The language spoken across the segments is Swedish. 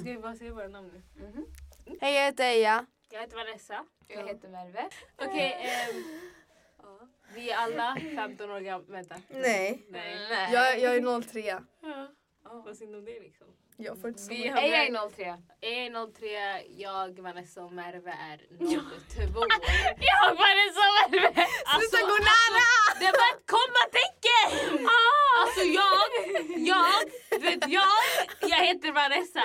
Ska vi bara säga våra namn nu? Mhm. Hej, jag heter Eja. Jag heter Vanessa. Jag heter Merve. Okej, ehm, ja. vi är alla 15 år gamla. Vänta. Nej. Nej. Jag, jag är 03. Ja. Vad synd om det liksom. Jag får inte Vi har- Eja är 03. är 03, jag, Vanessa och Merve är 02. Jag var det som Merve! Sluta gå nära! Det var ett kommatecken! Alltså jag, jag, vet jag, jag heter Vanessa.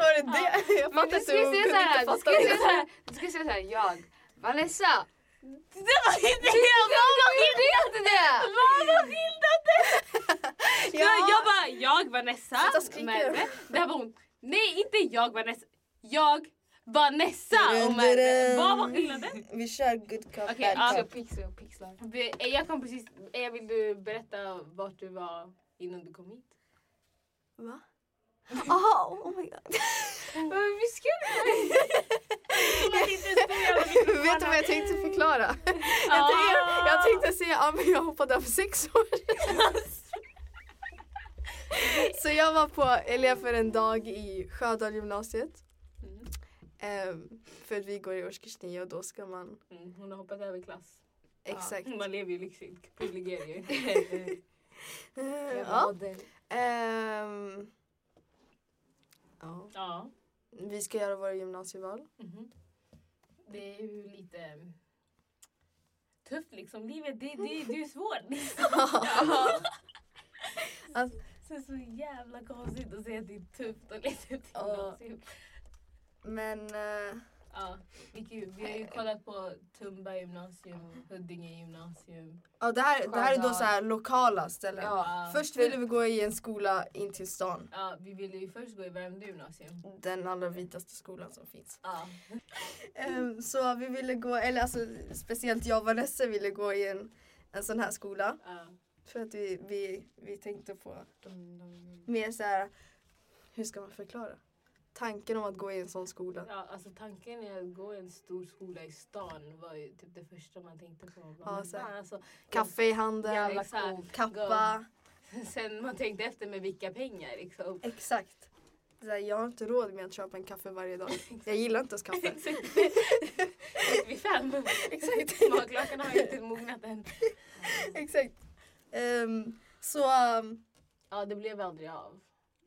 Var det det? Jag Men inte ska hur hon säga kunde såhär, inte du ska det. såhär, du ska säga såhär, jag, Vanessa. Det var inte jag, Vad var inte det? vad var bildade? Ja. Jag, jag bara, jag Vanessa. Merve. Där var hon, nej inte jag Vanessa, jag Vanessa. Vad var skillnaden? Vi kör good cup, Okej, bad och pixlar. Vi- Jag kom precis, Eja vill du berätta vart du var innan du kom hit? Va? Aha, oh my god. Men vi ska Vet du vad jag tänkte förklara? Jag tänkte, jag tänkte säga att ja, jag hoppade av sex år. Så jag var på elev för en dag i Sjödal gymnasiet. Ehm, för vi går i årskurs nio och då ska man... Mm, hon har hoppat över klass. Exakt. Man lever ju lyxigt, privilegierar ju. Ja. Ehm, ja. ja. Vi ska göra våra gymnasieval. Mhm. Det är ju lite mm, tufft liksom. Livet, det, det, det är svårt. Liksom. Alltså- Så det är så jävla konstigt att säga att det är tufft läsa ett Ja. gymnasium. Men eh, Ja, vi, har ju kollat på Tumba gymnasium, Huddinge gymnasium. ja, det, här, det här är då så här lokala ställen. Ja. Först ville vi gå i en skola in till stan. Ja, vi ville ju först gå i Värmdö gymnasium. Den allra vitaste skolan som finns. Ja. Ehm, så vi ville gå, eller alltså speciellt jag och Vanessa ville gå i en, en sån här skola. ja. För att vi, vi, vi tänkte på mer så här, hur ska man förklara? Tanken om att gå i en sån skola. Ja, alltså tanken med att gå i en stor skola i stan var ju typ det första man tänkte på. Ja, så fan, alltså, Kaffe i handen, Jävla exakt. coolt. kappa. Sen man tänkte efter med vilka pengar liksom. Exakt. Så här, jag har inte råd med att köpa en kaffe varje dag. Jag gillar inte ens kaffe. Vid fem. Exakt. Smaklökarna har ju inte mognat än. Exakt. Ehm, så, um, Ja, det blev aldrig av.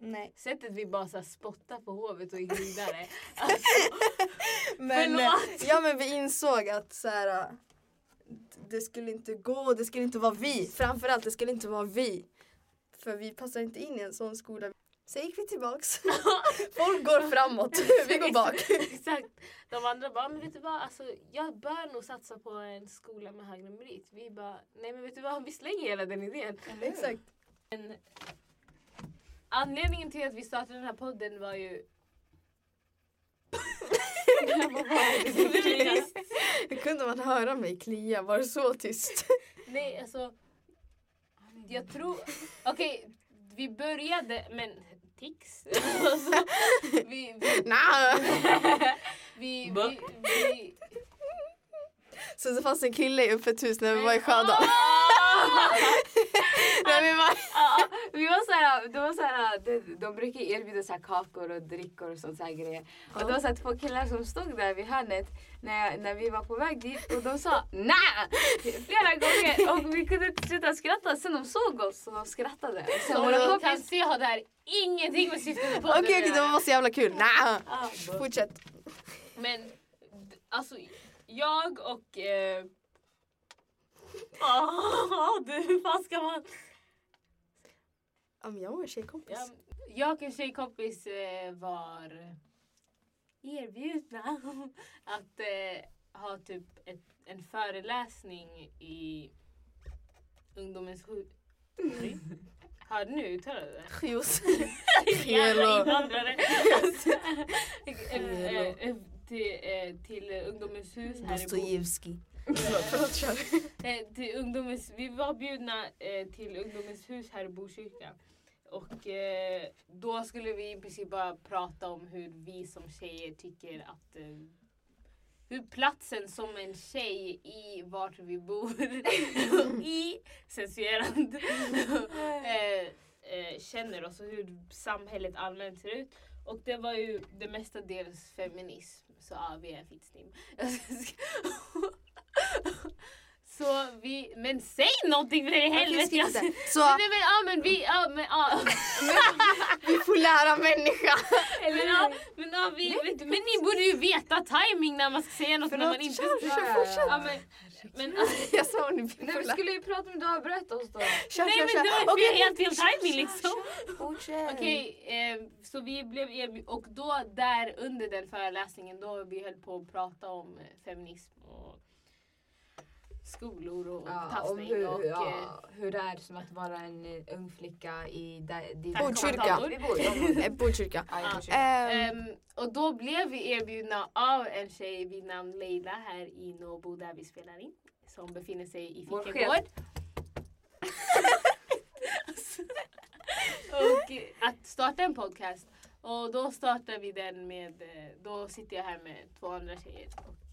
nej. Sättet vi bara så här spottar på hovet och gick vidare. Men, Förlåt. ja, men vi insåg att så här, äh, det skulle inte gå, det skulle inte vara vi. Framförallt, det skulle inte vara vi. För vi passar inte in i en sån skola. Så gick vi tillbaks. Folk går framåt, vi går bak. Exakt. De andra bara, men vet du vad, alltså, jag bör nog satsa på en skola med högre merit. Vi bara, nej men vet du vad, vi slänger hela den idén. Exakt. Anledningen till att vi startade den här podden var ju... Hur kunde man höra mig klia? Var det så tyst? Nej, alltså. Jag tror... Okej, vi började, men tics. Alltså, vi, vi, Nah. vi, vi, vi, Så det fanns en kille i öppet hus när vi var i Sjödal. När vi var... Ja, vi var såhär, det var såhär, de, de brukar erbjuda så här kakor och drickor och sånt så här grejer. Och det var så här två killar som stod där vid hörnet när, när vi var på väg dit och de sa nej flera gånger och vi kunde inte sluta skratta. Sen de såg oss så de skrattade. Sen Som våra ni kan kompis, se har det här ingenting med syftet med Okej, att det var så jävla kul. Nah. Ah, Fortsätt. Men alltså jag och... Eh... Ah, du, hur fan ska man... Ja, men jag var en tjejkompis. Ja, jag och en tjejkompis eh, var erbjudna att eh, ha typ ett, en föreläsning i ungdomens sjuk... Oj. Hörde ni hur jag uttalade det? Just. Jävla invandrare. Eh, till, till ungdomens hus här i Dostojevskij. Förlåt, förlåt, kör. Eh, till ungdomens, vi var bjudna eh, till ungdomens hus här i Botkyrka. Och eh, då skulle vi i princip bara prata om hur vi som tjejer tycker att eh, hur platsen som en tjej i vart vi bor i censurerad eh, eh, känner oss och hur samhället allmänt ser ut. Och det var ju det mestadels feminism. Så ja, vi är fittstim. Så vi, men säg någonting för i helvete! Jag- det. Så Nej, men, ja men vi, ja men ja. vi får lära människa. Eller ja, men ja, vi, vet, men ni borde ju veta timing när man ska säga något när Förlåt, man inte kör, ska. kör, fortsätt. Ja, men, men, Jag sa ni Nej, vi skulle ju prata om du har berättat oss då. Kör, nej kör, men det var fel, helt fel timing liksom. Fortsätt. Okej, eh, så vi blev erbjudna och då där under den föreläsningen då vi höll på att prata om eh, feminism och skolor och Ja, om tafsning hur, och eh, ja, hur det är som att vara en eh, ung flicka i din Botkyrka. Eh, Botkyrka. Botkyrka. Ehm, och då blev vi erbjudna av en tjej vid namn Leila här i Nobo där vi spelar in. Som befinner sig i Vår Fikagård. och eh, att starta en podcast. Och då startar vi den med, eh, då sitter jag här med två andra tjejer och eh,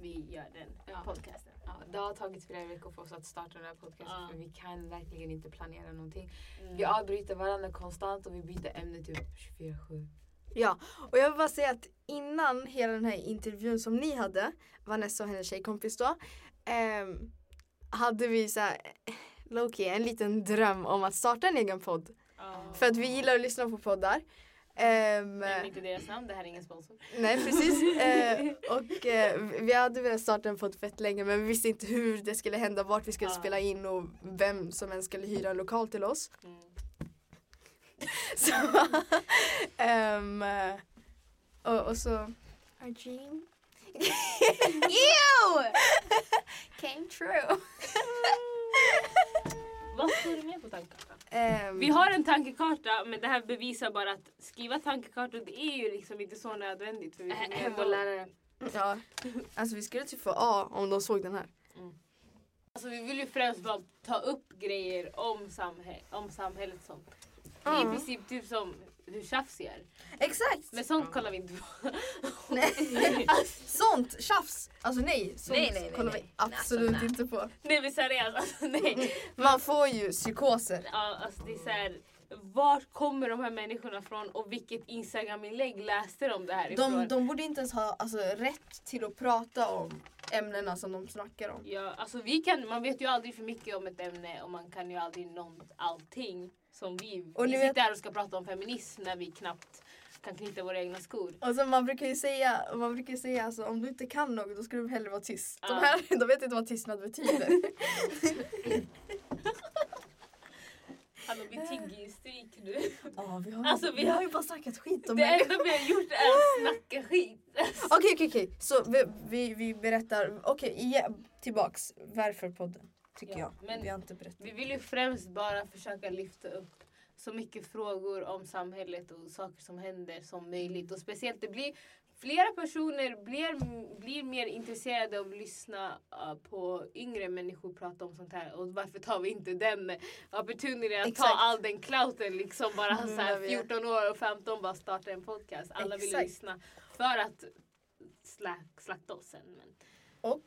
vi gör den Ja. podcasten. Ja, det har tagit flera veckor för oss att starta den här podcasten Ja. för vi kan verkligen inte planera någonting. Mm. Vi avbryter varandra konstant och vi byter ämne typ 24-7. Ja, och jag vill bara säga att innan hela den här intervjun som ni hade, Vanessa och hennes tjejkompis då, ehm, hade vi så här, eh, low-key, en liten dröm om att starta en egen podd. Ja. För att vi gillar att lyssna på poddar. Nämn inte deras namn, det här är ingen sponsor. nej precis. Eh, och eh, vi hade velat starta en podd fett länge men vi visste inte hur det skulle hända, vart vi skulle Ja. spela in och vem som ens skulle hyra en lokal till oss. Mm. Så, eh, och, och så... Our dream Ew! Came true. Vad står det mer på tankekartan? Ehm, Vi har en tankekarta men det här bevisar bara att skriva tankekartor det är ju liksom inte så nödvändigt. För vi ändå- och lärare. Ja, alltså vi skulle typ få A om de såg den här. Alltså, vi vill ju främst bara ta upp grejer om, samhä- om samhället. Som. Det är i princip typ som hur tjafs gör. Exakt! Men sånt kollar vi inte på. Nej. Sånt, tjafs! Alltså nej, sånt Nej, nej, nej, kollar nej. vi absolut Alltså, inte på. Nej men seriöst, alltså, nej. Man får ju psykoser. Ja, alltså, det är så här, vart kommer de här människorna från och vilket Instagram-inlägg läste de det här ifrån? De, de borde inte ens ha alltså, rätt till att prata om ämnena som de snackar om. Ja, alltså vi kan, man vet ju aldrig för mycket om ett ämne och man kan ju aldrig någon, allting som vi. Och vi sitter vet- här och ska prata om feminism när vi knappt kan knyta våra egna skor. Alltså man brukar ju säga, man brukar säga alltså, om du inte kan något då ska du hellre vara tyst. De Ja. här de vet inte vad tystnad betyder. Hallå vi tigger ju stryk nu. Ja, vi har, Alltså, vi vi har ju bara snackat skit om Det enda vi har gjort är att snacka skit. Okej, okej, okej. Så vi, vi, vi berättar, okej, igen, tillbaks. Varför podden? Tycker Ja, jag. men- vi har inte berättat. Vi vill ju främst bara försöka lyfta upp så mycket frågor om samhället och saker som händer som möjligt. Och speciellt det blir flera personer blir, blir mer intresserade av att lyssna uh, på yngre människor prata om sånt här. Och varför tar vi inte den opportunityn att ta Exakt. all den clouten liksom bara Nu så här vi är- 14 år och 15 bara starta en podcast. Alla vill Exakt. lyssna för att slack, slakta oss sen. Men, Och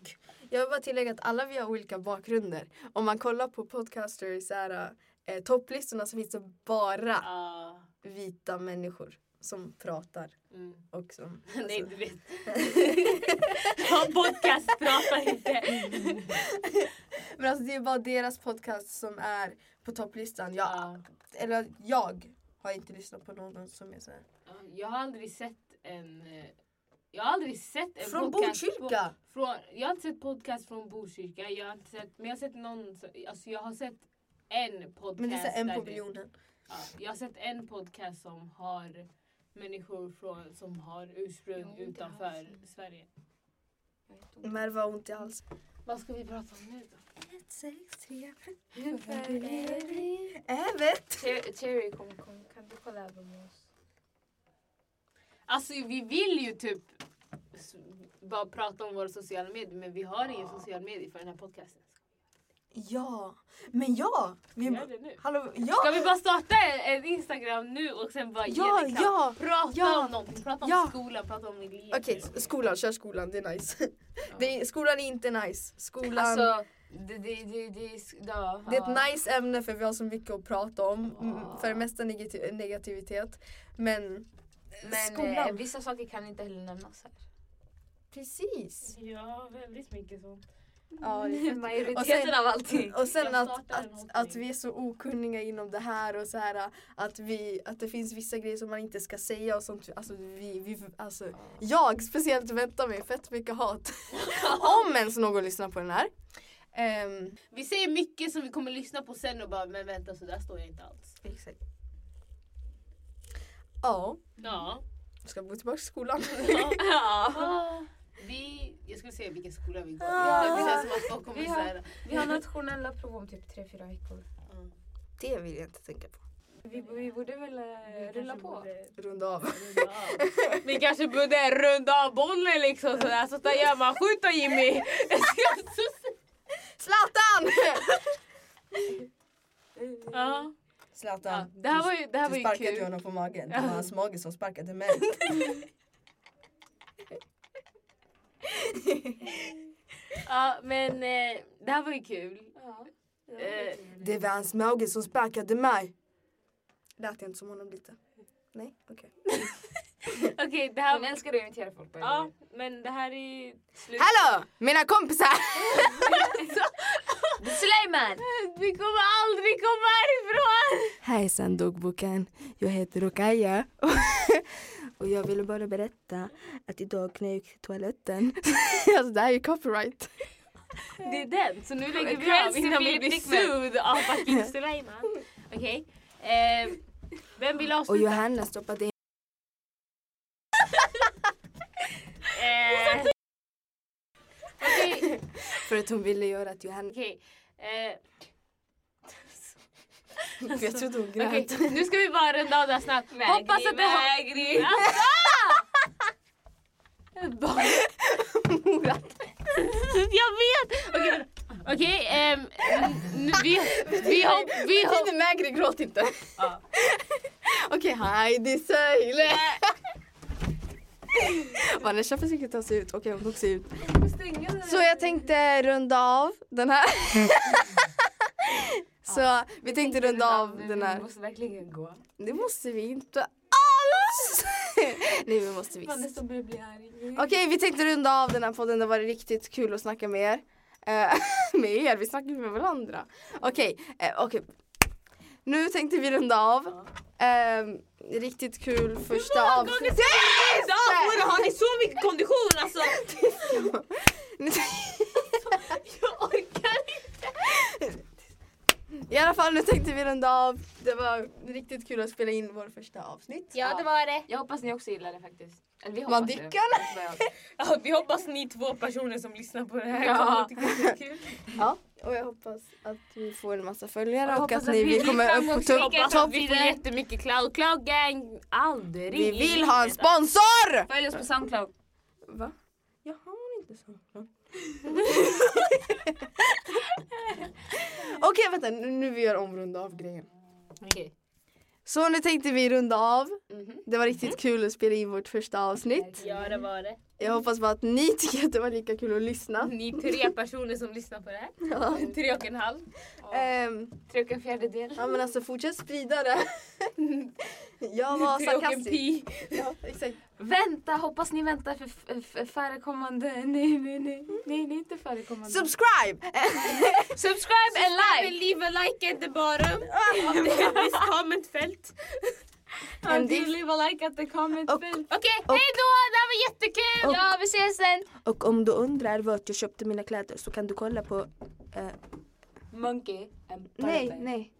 jag vill bara tillägga att alla vi har olika bakgrunder. Om man kollar på podcasters så här, eh, topplistorna så finns det bara uh, vita människor som pratar. mm. Och som, Nej alltså- du vet. Ja, podcast pratar inte. Men alltså det är bara deras podcast som är på topplistan. Jag, Ja. Eller jag har inte lyssnat på någon som är så här. Ja, Jag har aldrig sett en... eh, Jag har aldrig sett en Från podcast Botkyrka! Från, från, jag har inte sett podcast från Botkyrka. Jag har inte sett, men jag har sett någon... så- Alltså jag har sett en podcast. Men det är en på miljonen. Ja, jag har sett en podcast som har människor från, som har ursprung utanför. Sverige. Merva har ont i halsen. Vad ska vi prata om nu då? 1, 6, 3, Ävet! Cherry, Cherry kom, kom, kan du kolla över med oss? Alltså vi vill ju typ bara prata om våra sociala medier men vi har ingen social medie för den här podcasten. Ja, men ja! Vi, Gör det nu. hallå, ja! Ska vi bara starta en Instagram nu och sen bara Ja, ge ja, Prata ja, om någonting, prata om ja. skolan, prata om elever. Okej, s- skolan, kör skolan, det är nice. Det är, skolan är inte nice. Skolan, Alltså, det, det, det, det, ja, det är ja. ett nice ämne för vi har så mycket att prata om. Ja. För det mesta negati- negativitet. Men Men skolan. eh, vissa saker kan inte heller nämnas här. Precis. Ja, väldigt mycket sånt. Ja, det är fett. Majoriteten av allting. Och sen att, att, att vi är så okunniga inom det här och så här att, vi, att det finns vissa grejer som man inte ska säga och sånt. Alltså, vi, vi, alltså, jag speciellt väntar mig fett mycket hat. Om ens någon lyssnar på den här. Ehm, Vi säger mycket som vi kommer lyssna på sen och bara men vänta så där står jag inte alls. exakt. Ja, Ja. ska gå tillbaka till skolan. ja. Ah, Vi, jag skulle säga vilken skola vi går i. Ja. Det känns som att folk kommer Vi har- Vi har nationella prov om typ 3-4 veckor. Det vill jag inte tänka på. Vi, vi borde väl eh, rulla på. Runda av. Vi kanske borde runda av bollen liksom sådär så där gör man. Skjut då Jimmy! Zlatan! ja. Zlatan. Ja, det här var ju, det här var du ju sparkade ju honom på magen. Det var hans mage som sparkade mig. Ja men eh, det här var ju kul. Ja. Eh, Det var hans mage som sparkade mig. Lät inte som honom lite? Nej, okej. Okej det här Hon älskar att imitera folk. Ja men det här är slut. Hallå! Mina kompisar! Suleiman! Vi kommer aldrig komma härifrån! Hejsan dagboken. Jag heter Rokaya. Och jag ville bara berätta att idag när jag gick till toaletten. alltså det här är ju copyright. Det är den, så nu lägger vi av innan vi blir sued av fucking Suleiman. Okej. Eh, vem vill Och avsluta? Johanna stoppade in. Eh. För att hon ville göra att Johanna... Okej. Eh, Jag trodde hon grät. nu ska vi bara runda av det här snabbt. Hoppas att det har... Vägri! Jag vet! Okej, okej. ehm, n- vi, vi, hopp, vi, hopp, Inte Mägri, gråt inte. Okej, Heidi Söyle. Vanessa försöker ta sig ut. Okej, hon tog sig ut. Så jag tänkte runda av den här. Så vi tänkte runda av den Vi här. måste verkligen gå. Det måste vi inte alls. Nej, vi måste visst. Okej, vi tänkte runda av den här podden. Det var riktigt kul att snacka med er. Eh, med er, vi snackar med varandra. Okej, eh, okej. Nu tänkte vi runda av. Ehm, riktigt kul första avsnitt. Idag har ni så mycket kondition alltså! Jag orkar! I alla fall, nu tänkte vi runda av. Det var riktigt kul att spela in vår första avsnitt. Ja det var det. Jag hoppas ni också gillar det faktiskt. Eller vi Man hoppas dickar. Det. Ja, vi hoppas ni två personer som lyssnar på det här Ja. kommer att tycka det är kul. Ja, och jag hoppas att vi får en massa följare Jag och hoppas att att ni vi kommer upp på topp. Hoppas Top. att vi får jättemycket cloud. Cloud gang aldrig. Vi vill ha en sponsor! Följ oss på Soundcloud. Va? Jag har inte så. Okej vänta, nu, nu vi gör omrunda av grejen. Okej. Så nu tänkte vi runda av. Mhm. Det var riktigt kul att spela in vårt första avsnitt. Ja det var det. Jag hoppas bara att ni tycker att det var lika kul att lyssna. Ni tre personer som lyssnar på det här. Ja. Tre och en halv. Ehm, Tre och en fjärdedel. ja men alltså fortsätt sprida det. Jag var Tre och en sarkastisk. pi. Ja, exakt. Vänta, hoppas ni väntar för, för, för förekommande... Nej, nej, nej. Nej, nej inte förekommande. Subscribe! Subscribe and like! Leave a like at the bottom of the, this And this- leave a like at the comment. Okej, hej då! Det här var jättekul! Och- Ja, vi ses sen! Och om du undrar vart jag köpte mina kläder så kan du kolla på... eh, Monkey and nej, Barbie. nej.